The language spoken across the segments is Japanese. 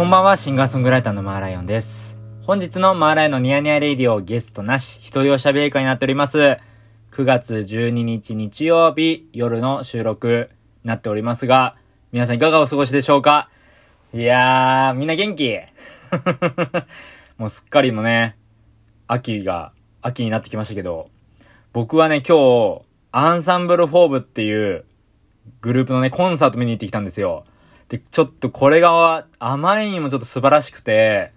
こんばんは、シンガーソングライターのマーライオンです。本日のマーライオンのニヤニヤレイディオゲストなし、一人おしゃべり会になっております。9月12日日曜日夜の収録になっておりますが、皆さんいかがお過ごしでしょうか？いやー、みんな元気？もうすっかりもね、秋が、秋になってきましたけど、僕はね、今日、アンサンブルフォーブっていうグループのね、コンサート見に行ってきたんですよ。で、ちょっとこれが、あまりにもちょっと素晴らしくて、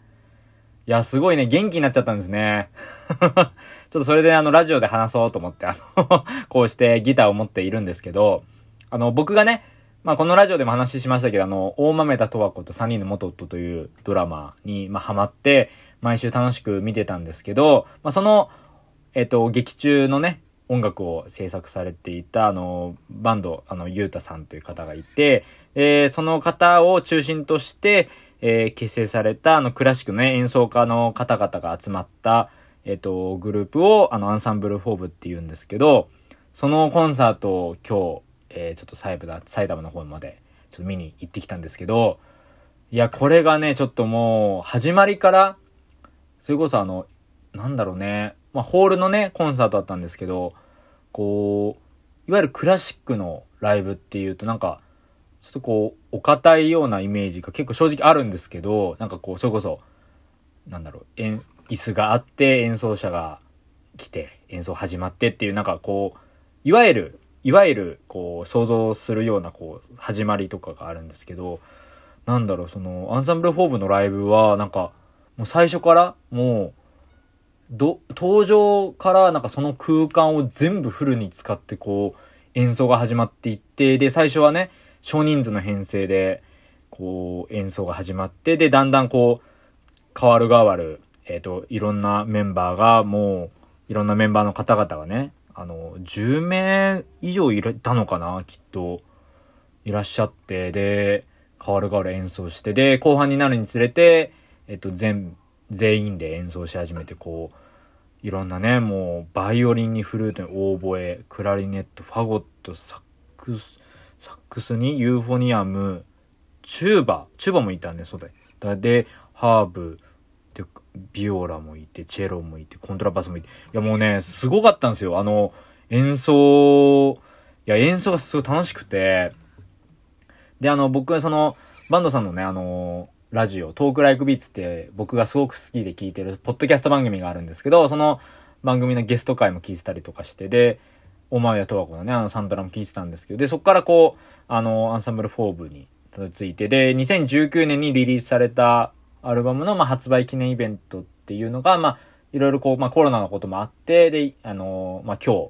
いや、すごいね、元気になっちゃったんですね。ちょっとそれであの、ラジオで話そうと思って、あの こうしてギターを持っているんですけど、あの、僕がね、まあ、このラジオでも話しましたけど、あの、大豆田十和子と三人の元夫というドラマに、まあ、ハマって、毎週楽しく見てたんですけど、まあ、その、えっと、劇中のね、音楽を制作されていた、あの、バンド、あの、ゆうたさんという方がいて、えーその方を中心として、えー結成された、あの、クラシックのね、演奏家の方々が集まった、えっ、と、グループを、あの、アンサンブルフォーブって言うんですけど、そのコンサートを今日、えーちょっと埼玉、埼玉の方まで、ちょっと見に行ってきたんですけど、いや、これがね、ちょっともう、始まりから、それこそあの、なんだろうね、まあ、ホールのね、コンサートだったんですけど、こう、いわゆるクラシックのライブっていうとなんか、ちょっとこう、お堅いようなイメージが結構正直あるんですけど、なんかこう、それこそ、なんだろう、えん椅子があって演奏者が来て、演奏始まってっていう、なんかこう、いわゆる、いわゆる、こう、想像するような、こう、始まりとかがあるんですけど、なんだろう、その、アンサンブルフォーブのライブは、なんか、もう最初から、もう、ど、登場からなんかその空間を全部フルに使ってこう演奏が始まっていって、で、最初はね、少人数の編成で、こう演奏が始まって、で、だんだんこう、変わる変わる、えっ、と、いろんなメンバーがもう、いろんなメンバーの方々がね、あの、10名以上いたのかな、きっと。いらっしゃって、で、変わる変わる演奏して、で、後半になるにつれて、えっと、全、全員で演奏し始めて、こう、いろんなね、もう、バイオリンにフルートにオーボエ、クラリネット、ファゴット、サックス、サックスにユーフォニアム、チューバ、チューバもいたね、そうだよ。で、ハーブ、で、ビオラもいて、チェロもいて、コントラバスもいて。いや、もうね、すごかったんですよ。あの、演奏、いや、演奏がすごい楽しくて、で、あの、僕はその、バンドさんのね、あの、ラジオ、トークライクビーツって僕がすごく好きで聞いてる、ポッドキャスト番組があるんですけど、その番組のゲスト会も聞いてたりとかして、で、お前やとわこのね、あのサントラも聞いてたんですけど、で、そっからこう、あの、アンサンブルフォーブにたどり着いて、で、2019年にリリースされたアルバムの、まあ、発売記念イベントっていうのが、まあ、いろいろこう、まあ、コロナのこともあって、で、あの、まあ、今日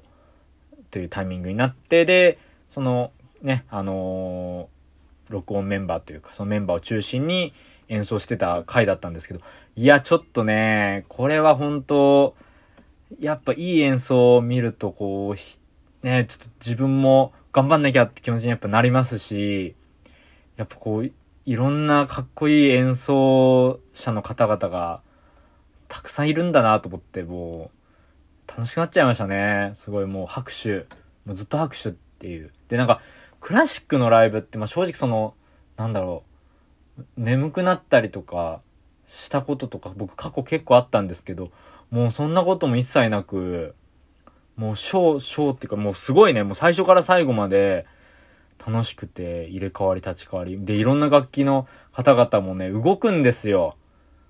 というタイミングになって、で、その、ね、あの録音メンバーというか、そのメンバーを中心に演奏してた回だったんですけど、いや、ちょっとね、これは本当やっぱいい演奏を見ると、こう、ね、ちょっと自分も頑張んなきゃって気持ちにやっぱなりますし、やっぱこう、いろんなかっこいい演奏者の方々がたくさんいるんだなと思って、もう、楽しくなっちゃいましたね。すごいもう拍手、もうずっと拍手っていう。で、なんか、クラシックのライブって、まあ正直その、なんだろう、眠くなったりとかしたこととか僕過去結構あったんですけど、もうそんなことも一切なく、もうショー、ショーっていうかもうすごいね、もう最初から最後まで楽しくて入れ替わり立ち替わり。で、いろんな楽器の方々もね、動くんですよ。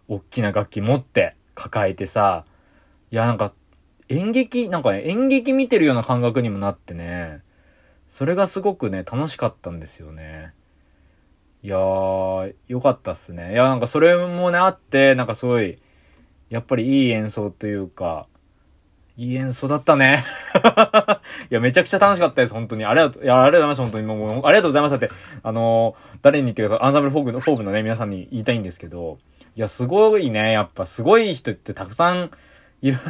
大きな楽器持って抱えてさ。いや、なんか演劇、なんかね、演劇見てるような感覚にもなってね、それがすごくね、楽しかったんですよね。いやー、よかったっすね。いや、なんかそれもね、あって、なんかすごい、やっぱりいい演奏というか、いい演奏だったね。いや、めちゃくちゃ楽しかったです、本当に。ありがとう、いや、ありがとうございました、本当に。もう、ありがとうございましたって、あのー誰に言ってください、アンサンブルフォークの、フォークのね、皆さんに言いたいんですけど、いや、すごいね、やっぱ、すごい人ってたくさんいるん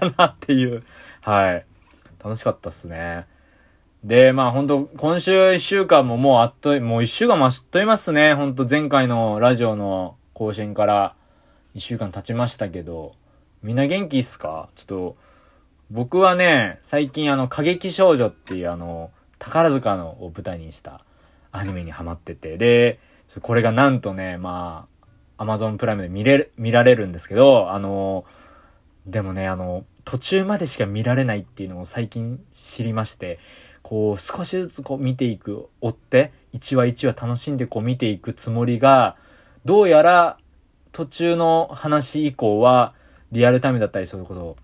だなっていう、はい。楽しかったっすね。で、まあ本当今週一週間ももうあっと、もう一週間もあっという間っすね。本当前回のラジオの更新から一週間経ちましたけど、みんな元気っすか？ちょっと、僕はね、最近あの、過激少女っていうあの、宝塚のを舞台にしたアニメにハマってて、で、これがなんとね、まあ、Amazon プライムで見れる、見られるんですけど、あの、でもね、あの、途中までしか見られないっていうのを最近知りまして、こう、少しずつこう見ていく、追って、1話1話楽しんでこう見ていくつもりが、どうやら途中の話以降はリアルタイムだったりそういうことを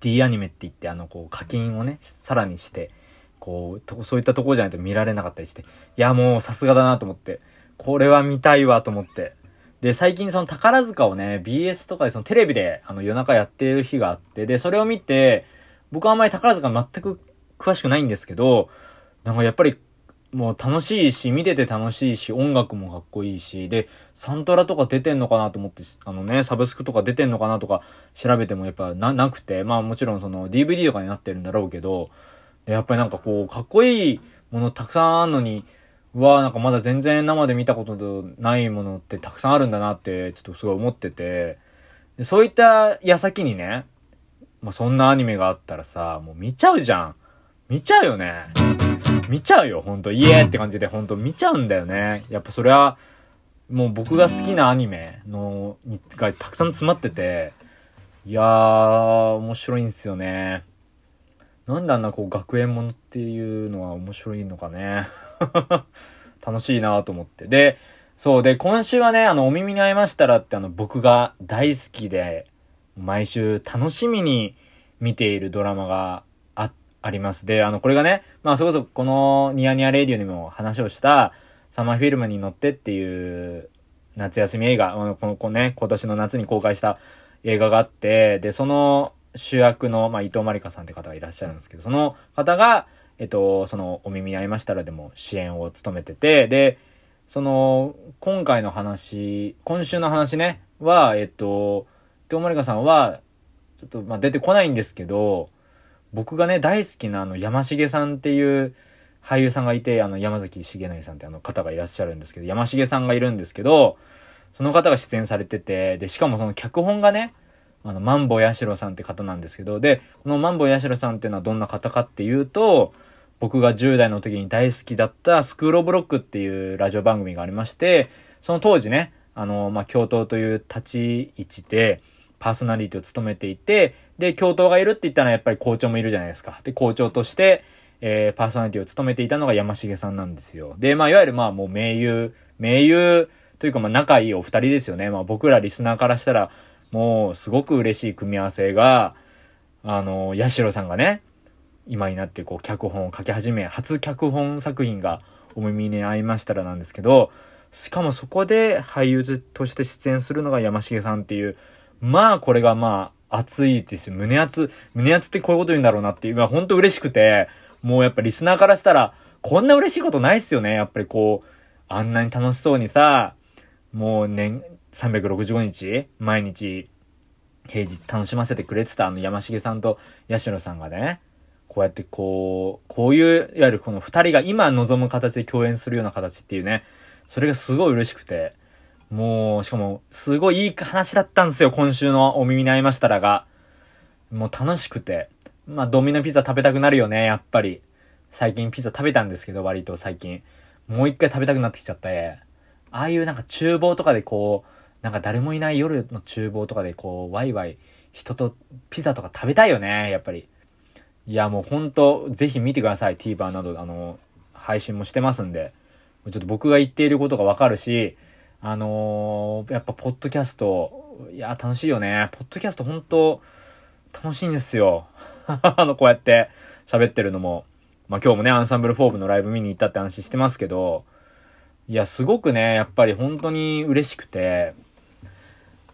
D アニメって言ってあのこう課金をね、さらにして、こう、そういったところじゃないと見られなかったりして、いやもうさすがだなと思って、これは見たいわと思って。で、最近その宝塚をね、BS とかでそのテレビであの夜中やってる日があって、で、それを見て、僕はあんまり宝塚全く詳しくないんですけど、なんかやっぱりもう楽しいし、見てて楽しいし、音楽もかっこいいし、で、サントラとか出てんのかなと思って、あのね、サブスクとか出てんのかなとか調べてもやっぱな、なくて、まあもちろんその DVD とかになってるんだろうけど、やっぱりなんかこう、かっこいいものたくさんあるのに、うわなんかまだ全然生で見たことないものってたくさんあるんだなって、ちょっとすごい思ってて、そういった矢先にね、まあそんなアニメがあったらさ、もう見ちゃうじゃん。見ちゃうよね。見ちゃうよ、ほんと。イエーって感じで、ほんと見ちゃうんだよね。やっぱそれは、もう僕が好きなアニメの、がたくさん詰まってて、いやー、面白いんすよね。なんであんなこう学園ものっていうのは面白いのかね。楽しいなと思って。で、そうで、今週はね、あの、お耳に合いましたらってあの、僕が大好きで、毎週楽しみに見ているドラマがあります。で、あの、これがね、まあ、そこそこのニヤニヤレイディオにも話をした、サマーフィルムに乗ってっていう夏休み映画、この子ね、今年の夏に公開した映画があって、で、その主役の、まあ、伊藤まりかさんって方がいらっしゃるんですけど、その方が、えっと、その、お耳に合いましたらでも支援を務めてて、で、その、今回の話、今週の話ね、は、えっと、伊藤まりかさんは、ちょっと、まあ、出てこないんですけど、僕がね、大好きなあの、山重さんっていう俳優さんがいて、あの、山崎重成さんってあの方がいらっしゃるんですけど、山重さんがいるんですけど、その方が出演されてて、で、しかもその脚本がね、あの、マンボヤシロさんって方なんですけど、で、このマンボヤシロさんっていうのはどんな方かっていうと、僕が10代の時に大好きだったスクールブロックっていうラジオ番組がありまして、その当時ね、あの、まあ、教頭という立ち位置で、パーソナリティを務めていて、で、教頭がいるって言ったらやっぱり校長もいるじゃないですか。で、校長として、えー、パーソナリティを務めていたのが山重さんなんですよ。で、まあ、いわゆるまあもう名優、名優というかまあ仲いいお二人ですよね。まあ僕らリスナーからしたら、もうすごく嬉しい組み合わせが、あの、八代さんがね、今になってこう脚本を書き始め、初脚本作品がお耳に合いましたらなんですけど、しかもそこで俳優として出演するのが山重さんっていう、まあこれがまあ熱いですよ。胸熱、胸熱ってこういうこと言うんだろうなっていう、まあ本当嬉しくて、もうやっぱリスナーからしたら、こんな嬉しいことないっすよね。やっぱりこう、あんなに楽しそうにさ、もう年、365日、毎日、平日楽しませてくれてたあの山重さんと八代さんがね、こうやってこう、こういう、いわゆるこの二人が今望む形で共演するような形っていうね、それがすごい嬉しくて、もう、しかも、すごいいい話だったんですよ、今週のお耳に合いましたらが。もう楽しくて。まあ、ドミノピザ食べたくなるよね、やっぱり。最近ピザ食べたんですけど、割と最近。もう一回食べたくなってきちゃって。ああいうなんか厨房とかでこう、なんか誰もいない夜の厨房とかでこう、ワイワイ、人とピザとか食べたいよね、やっぱり。いや、もうほんと、ぜひ見てください。TVer など、あの、配信もしてますんで。ちょっと僕が言っていることがわかるし、あのー、やっぱポッドキャスト、いや、楽しいよね。ポッドキャスト本当楽しいんですよ。あの、こうやって喋ってるのも。まあ、今日もね、アンサンブルフォーブのライブ見に行ったって話してますけど、いや、すごくね、やっぱり本当に嬉しくて、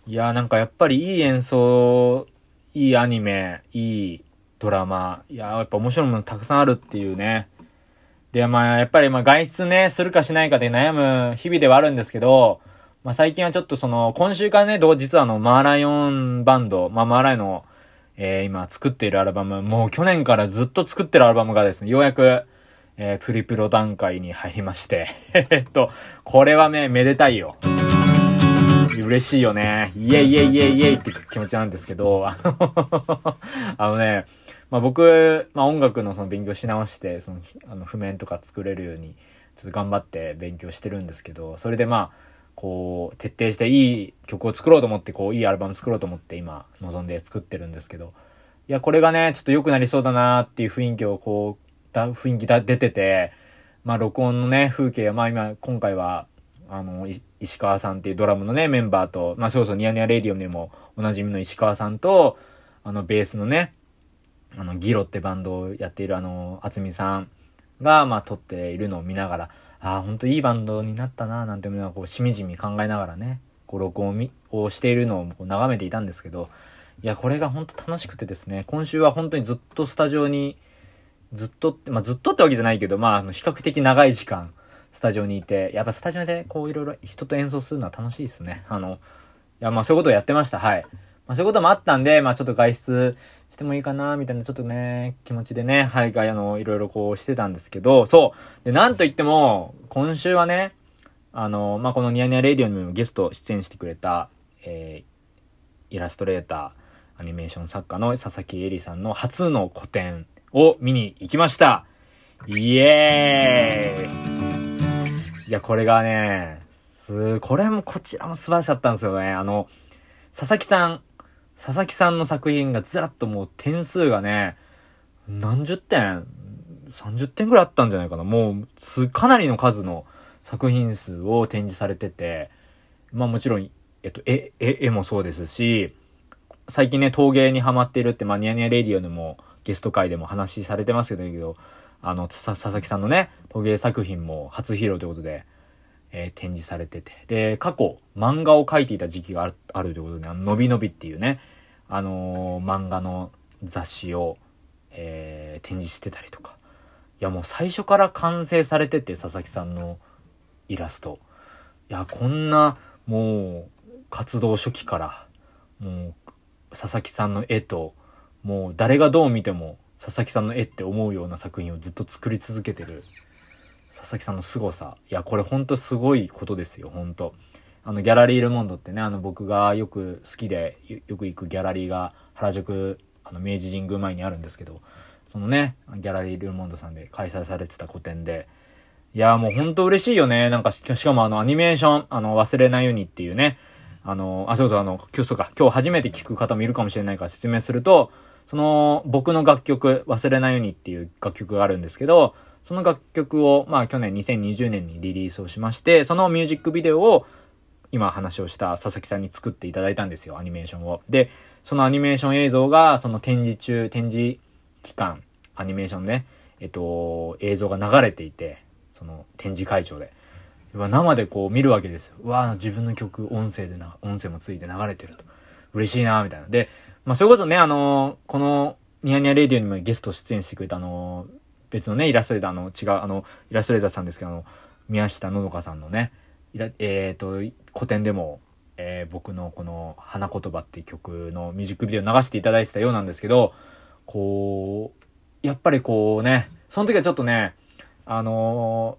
いや、なんかやっぱりいい演奏、いいアニメ、いいドラマ、いや、やっぱ面白いものたくさんあるっていうね、で、まあ、やっぱりまあ外出ね、するかしないかで悩む日々ではあるんですけど、まあ最近はちょっとその、今週からね、どう、実はあの、マーライオンバンド、まあマーライの、えー、今作っているアルバム、もう去年からずっと作ってるアルバムがですね、ようやく、えー、プリプロ段階に入りまして、えっと、これはね、めでたいよ。嬉しいよね。イエイイエイイエイイエイって気持ちなんですけど、あのあのね、まあ僕、まあ音楽のその勉強し直して、その、あの譜面とか作れるように、ちょっと頑張って勉強してるんですけど、それでまあ、こう、徹底していい曲を作ろうと思って、こう、いいアルバム作ろうと思って今、望んで作ってるんですけど、いや、これがね、ちょっと良くなりそうだなっていう雰囲気をこう、だ、雰囲気だ、出てて、まあ、録音のね、風景、まあ今、今回は、あの、石川さんっていうドラムのね、メンバーと、まあ、そうそう、ニヤニヤレディオにもおなじみの石川さんと、あの、ベースのね、あの、ギロってバンドをやっているあの、あつみさんが、まあ、撮っているのを見ながら、ああ、ほんといいバンドになったな、なんていうのは、こう、しみじみ考えながらね、こう、録音をしているのをこう眺めていたんですけど、いや、これが本当楽しくてですね、今週は本当にずっとスタジオに、ずっと、まあ、ずっとってわけじゃないけど、まあ、あの、比較的長い時間、スタジオにいて、やっぱスタジオでこういろいろ人と演奏するのは楽しいですね。あの、いや、まあそういうことをやってました。はい。まあそういうこともあったんで、まあちょっと外出してもいいかな、みたいなちょっとね、気持ちでね、はい、あの、いろいろこうしてたんですけど、そう。で、なんといっても、今週はね、あの、まあこのニヤニヤレディオにもゲスト出演してくれた、えー、イラストレーター、アニメーション作家の佐々木恵里さんの初の個展を見に行きました。イエーイいや、これがね、す、これもこちらも素晴らしかったんですよね。あの、佐々木さん、佐々木さんの作品がずらっともう点数がね、何十点 ?30 点ぐらいあったんじゃないかな。もう、かなりの数の作品数を展示されてて、まあもちろん、えっと、絵、絵、絵もそうですし、最近ね、陶芸にハマってるって、まあニヤニヤレディオでもゲスト会でも話されてますけど、あの、佐々木さんのね、陶芸作品も初披露ということで、えー、展示されてて。で、過去、漫画を描いていた時期があるということで、あの、のびのびっていうね、あのー、漫画の雑誌を、えー、展示してたりとか。いや、もう最初から完成されてて、佐々木さんのイラスト。いや、こんな、もう、活動初期から、もう、佐々木さんの絵と、もう誰がどう見ても佐々木さんの絵って思うような作品をずっと作り続けてる佐々木さんの凄さ。いや、これほんとすごいことですよ、ほんと。あの、ギャラリー・ル・モンドってね、あの、僕がよく好きで、よく行くギャラリーが原宿、あの、明治神宮前にあるんですけど、そのね、ギャラリー・ル・モンドさんで開催されてた個展で、いや、もうほんと嬉しいよね。なんかし、しかもあの、アニメーション、あの、忘れないようにっていうね、あの、あ、そうそう、あの、今日そうか、今日初めて聞く方もいるかもしれないから説明すると、その僕の楽曲、忘れないようにっていう楽曲があるんですけど、その楽曲を、まあ去年2020年にリリースをしまして、そのミュージックビデオを今話をした佐々木さんに作っていただいたんですよ、アニメーションを。で、そのアニメーション映像が、その展示中、展示期間、アニメーションね、えっと、映像が流れていて、その展示会場で。生でこう見るわけですよ。うわ自分の曲、音声でな、音声もついて流れてると。嬉しいなみたいな。で、まあ、それこそね、あのこの、ニヤニヤレディオにもゲスト出演してくれたあの別のね、イラストレーターの違う、あの、イラストレーターさんですけど、あの、宮下のどかさんのね、えっ、ー、と、古典でも、えー、僕のこの、花言葉っていう曲のミュージックビデオ流していただいてたようなんですけど、こう、やっぱりこうね、その時はちょっとね、あの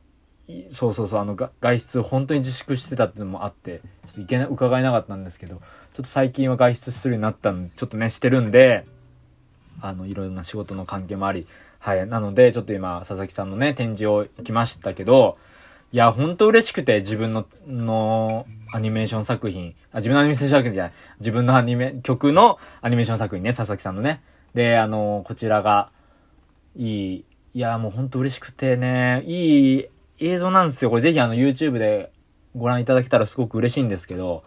ー、そうそうそう、あの、外出本当に自粛してたっていうのもあって、ちょっといけな、伺えなかったんですけど、ちょっと最近は外出するようになったんちょっとね、してるんで、あの、いろいろな仕事の関係もあり、はい。なので、ちょっと今、佐々木さんのね、展示を行きましたけど、いや、ほんと嬉しくて、自分の、の、アニメーション作品、あ、自分のアニメーション作品じゃない、自分のアニメ、曲のアニメーション作品ね、佐々木さんのね。で、あの、こちらが、いい、いや、もうほんと嬉しくてね、いい映像なんですよ。これぜひあの、YouTube でご覧いただけたらすごく嬉しいんですけど、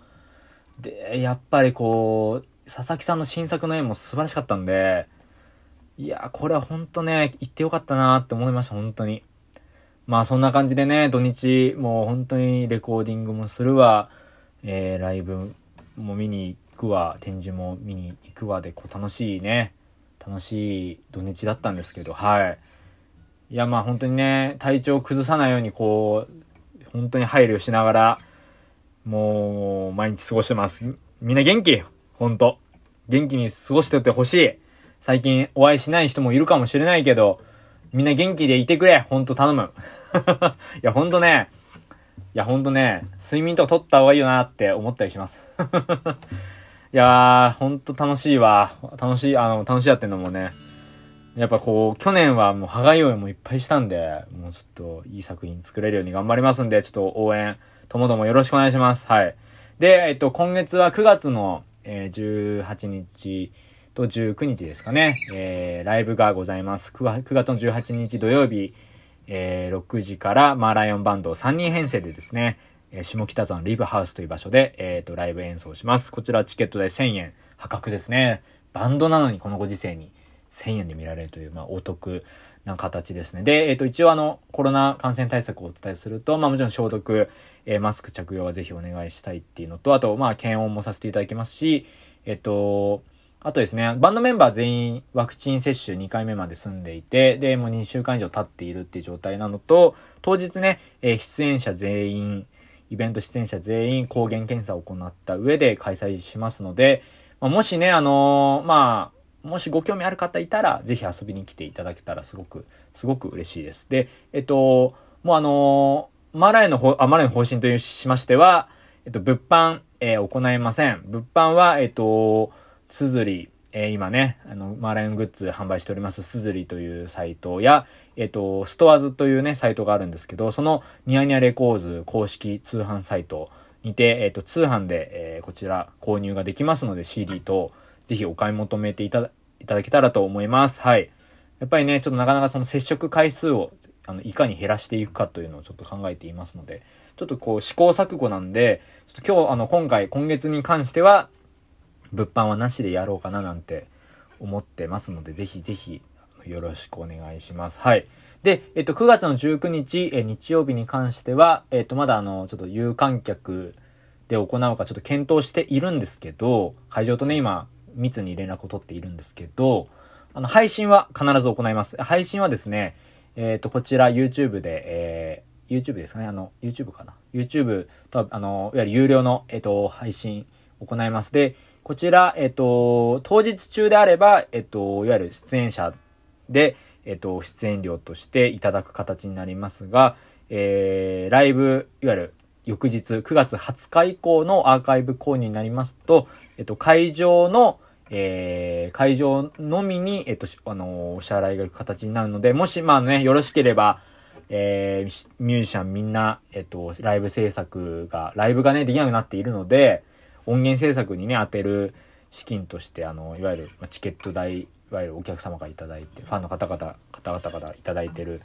で、やっぱりこう、佐々木さんの新作の絵も素晴らしかったんで、いやこれはほんとね、行ってよかったなって思いました、本当に。まあそんな感じでね、土日もう本当にレコーディングもするわ、えー、ライブも見に行くわ、展示も見に行くわで、こう楽しいね、楽しい土日だったんですけど、はい。いやまあ本当にね、体調崩さないようにこう、本当に配慮しながら、もう、毎日過ごしてます。みんな元気？ほんと。元気に過ごしてってほしい。最近お会いしない人もいるかもしれないけど、みんな元気でいてくれ。ほんと頼む。いや、ほんとね、いや、ほんとね、睡眠とか取った方がいいよなって思ったりします。いやー、ほんと楽しいわ。楽しい、あの、楽しいやってんのもね、やっぱこう、去年はもう、歯がゆいもいっぱいしたんで、もうちょっといい作品作れるように頑張りますんで、ちょっと応援ともどもよろしくお願いします。はい。で、えっと、今月は9月の、えー、18日と19日ですかね、えー、ライブがございます。9, 月の18日土曜日、えー、6時から、まあ、ライオンバンド3人編成でですね、えー、下北沢のリブハウスという場所で、えっ、ー、と、ライブ演奏します。こちらチケット代1000円。破格ですね。バンドなのにこのご時世に1000円で見られるという、まあ、お得な形ですね。で、えっ、ー、と、一応あの、コロナ感染対策をお伝えすると、まあもちろん消毒、えー、マスク着用はぜひお願いしたいっていうのと、あと、まあ、検温もさせていただきますし、えっ、ー、と、あとですね、バンドメンバー全員ワクチン接種2回目まで済んでいて、で、もう2週間以上経っているっていう状態なのと、当日ね、えー、出演者全員、イベント出演者全員抗原検査を行った上で開催しますので、まあ、もしね、あのー、まあ、もしご興味ある方いたら、ぜひ遊びに来ていただけたらすごく、すごく嬉しいです。で、えっと、もうあのー、マライの方、あ、マライの方針としましては、えっと、物販、えー、行いません。物販は、えっと、つづり、え、今ね、あの、マーライオングッズ販売しております、すずりというサイトや、えっ、と、ストアズというね、サイトがあるんですけど、そのニヤニヤレコーズ公式通販サイトにて、えっ、と、通販で、え、こちら購入ができますので、CD と、ぜひお買い求めていたいただけたらと思います。はい。やっぱりね、ちょっとなかなかその接触回数を、あの、いかに減らしていくかというのをちょっと考えていますので、ちょっとこう試行錯誤なんで、ちょっと今日、あの、今回、今月に関しては、物販はなしでやろうかななんて思ってますので、ぜひぜひよろしくお願いします。はい。で、えっと、9月の19日、え日曜日に関しては、えっと、まだあの、ちょっと有観客で行うかちょっと検討しているんですけど、会場とね、今、密に連絡を取っているんですけど、あの、配信は必ず行います。配信はですね、えっ、と、こちら YouTube で、えー、YouTube ですかね、あの、YouTube かな。YouTube と、あの、いわゆる有料の、えっ、と、配信行います。で、こちら、えっ、と、当日中であれば、えっ、と、いわゆる出演者で、えっ、と、出演料としていただく形になりますが、えー、ライブ、いわゆる翌日9月20日以降のアーカイブ購入になりますと、えっと、会場の、えー、会場のみに、えっと、あのお支払いがいく形になるので、もし、まあね、よろしければ、えー、ミュージシャンみんな、えっと、ライブ制作が、ライブがね、できなくなっているので、音源制作にね、当てる資金として、あの、いわゆる、まチケット代、いわゆるお客様がいただいて、ファンの方々、方々からいただいてる、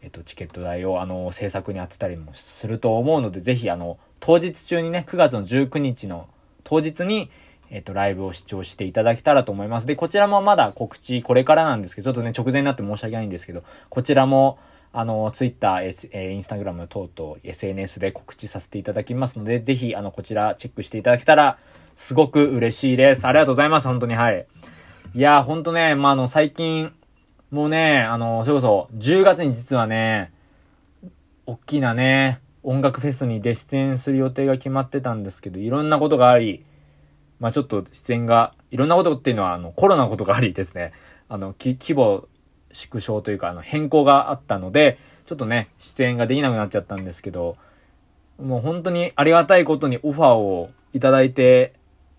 えっと、チケット代を、あの、制作に当てたりもすると思うので、ぜひ、あの、当日中にね、9月の19日の当日に、えっと、ライブを視聴していただけたらと思います。で、こちらもまだ告知、これからなんですけど、ちょっとね、直前になって申し訳ないんですけど、こちらも、あの、ツイッター、えー、インスタグラム等々 SNS で告知させていただきますので、ぜひ、あの、こちらチェックしていただけたら、すごく嬉しいです。ありがとうございます。本当に、はい。いやー、ほんとね、まあ、あの、最近、もうね、あの、それこそ、10月に実はね、大きなね、音楽フェスに出出演する予定が決まってたんですけど、いろんなことがあり、まあちょっと出演が、いろんなことっていうのは、あの、コロナのことがありですね、あの、規模縮小というか、あの、変更があったので、ちょっとね、出演ができなくなっちゃったんですけど、もう本当にありがたいことにオファーをいただいて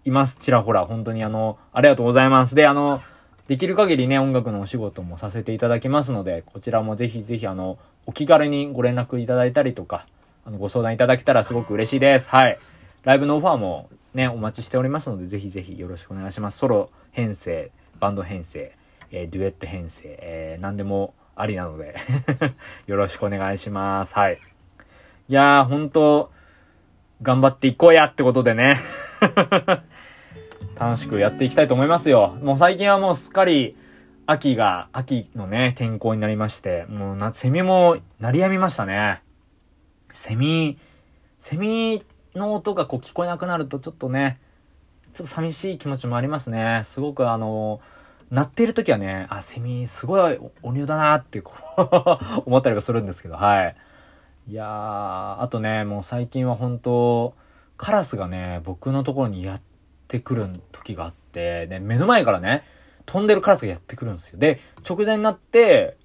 います。ちらほら、本当にあの、ありがとうございます。で、あの、できる限りね、音楽のお仕事もさせていただきますので、こちらもぜひぜひあの、お気軽にご連絡いただいたりとか、あの、ご相談いただけたらすごく嬉しいです。はい。ライブのオファーもね、お待ちしておりますので、ぜひぜひよろしくお願いします。ソロ編成、バンド編成、えー、デュエット編成、えー、何でもありなので よろしくお願いします。はい。いやー、本当頑張っていこうやってことでね 楽しくやっていきたいと思いますよ。もう最近はもうすっかり、秋が、秋のね、天候になりまして、もうな、セミも鳴りやみましたね。セミ、セミの音がこう聞こえなくなるとちょっとね、ちょっと寂しい気持ちもありますね。すごくあの、鳴っている時はね、あ、セミすごいお乳だなってこう思ったりがするんですけど、はい。いやー、あとね、もう最近は本当カラスがね、僕のところにやってくる時があって、で、目の前からね、飛んでるカラスがやってくるんですよ。で、直前になって、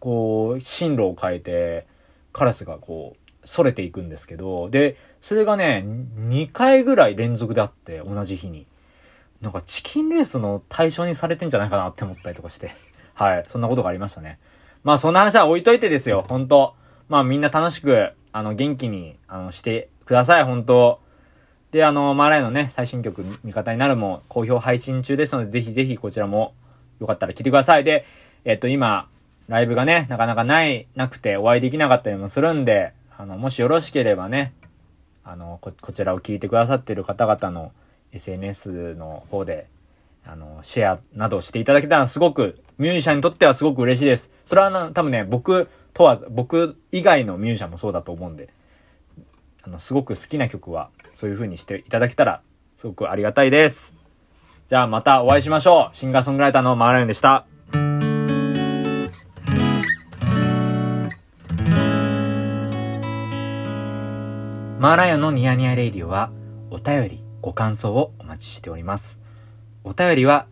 こう、進路を変えて、カラスがこう、逸れていくんですけど、で、それがね、2回ぐらい連続であって、同じ日に。なんかチキンレースの対象にされてんじゃないかなって思ったりとかして。はい。そんなことがありましたね。まあそんな話は置いといてですよ。本当まあみんな楽しく、あの、元気に、あの、してください、本当で、あの、マーライのね、最新曲、味方になるも、好評配信中ですので、ぜひぜひこちらも、よかったら聞いてください。で、えっと、今、ライブがね、なかなかない、なくてお会いできなかったりもするんで、あの、もしよろしければね、あの、こ、こちらを聞いてくださっている方々の SNS の方で、あの、シェアなどしていただけたらすごく、ミュージシャンにとってはすごく嬉しいです。それはな、多分ね、僕問わず、僕以外のミュージシャンもそうだと思うんで、あの、すごく好きな曲は、そういう風にしていただけたら、すごくありがたいです。じゃあまたお会いしましょう。シンガーソングライターのマーライオンでした。マーライオンのニヤニヤレイディオは、お便り、ご感想をお待ちしております。お便りは、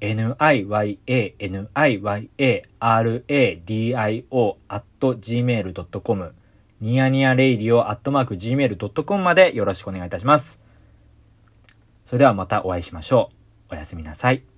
niyanyaradio.gmail.com ニヤニヤレイディオアットマーク gmail.com までよろしくお願いいたします。それではまたお会いしましょう。おやすみなさい。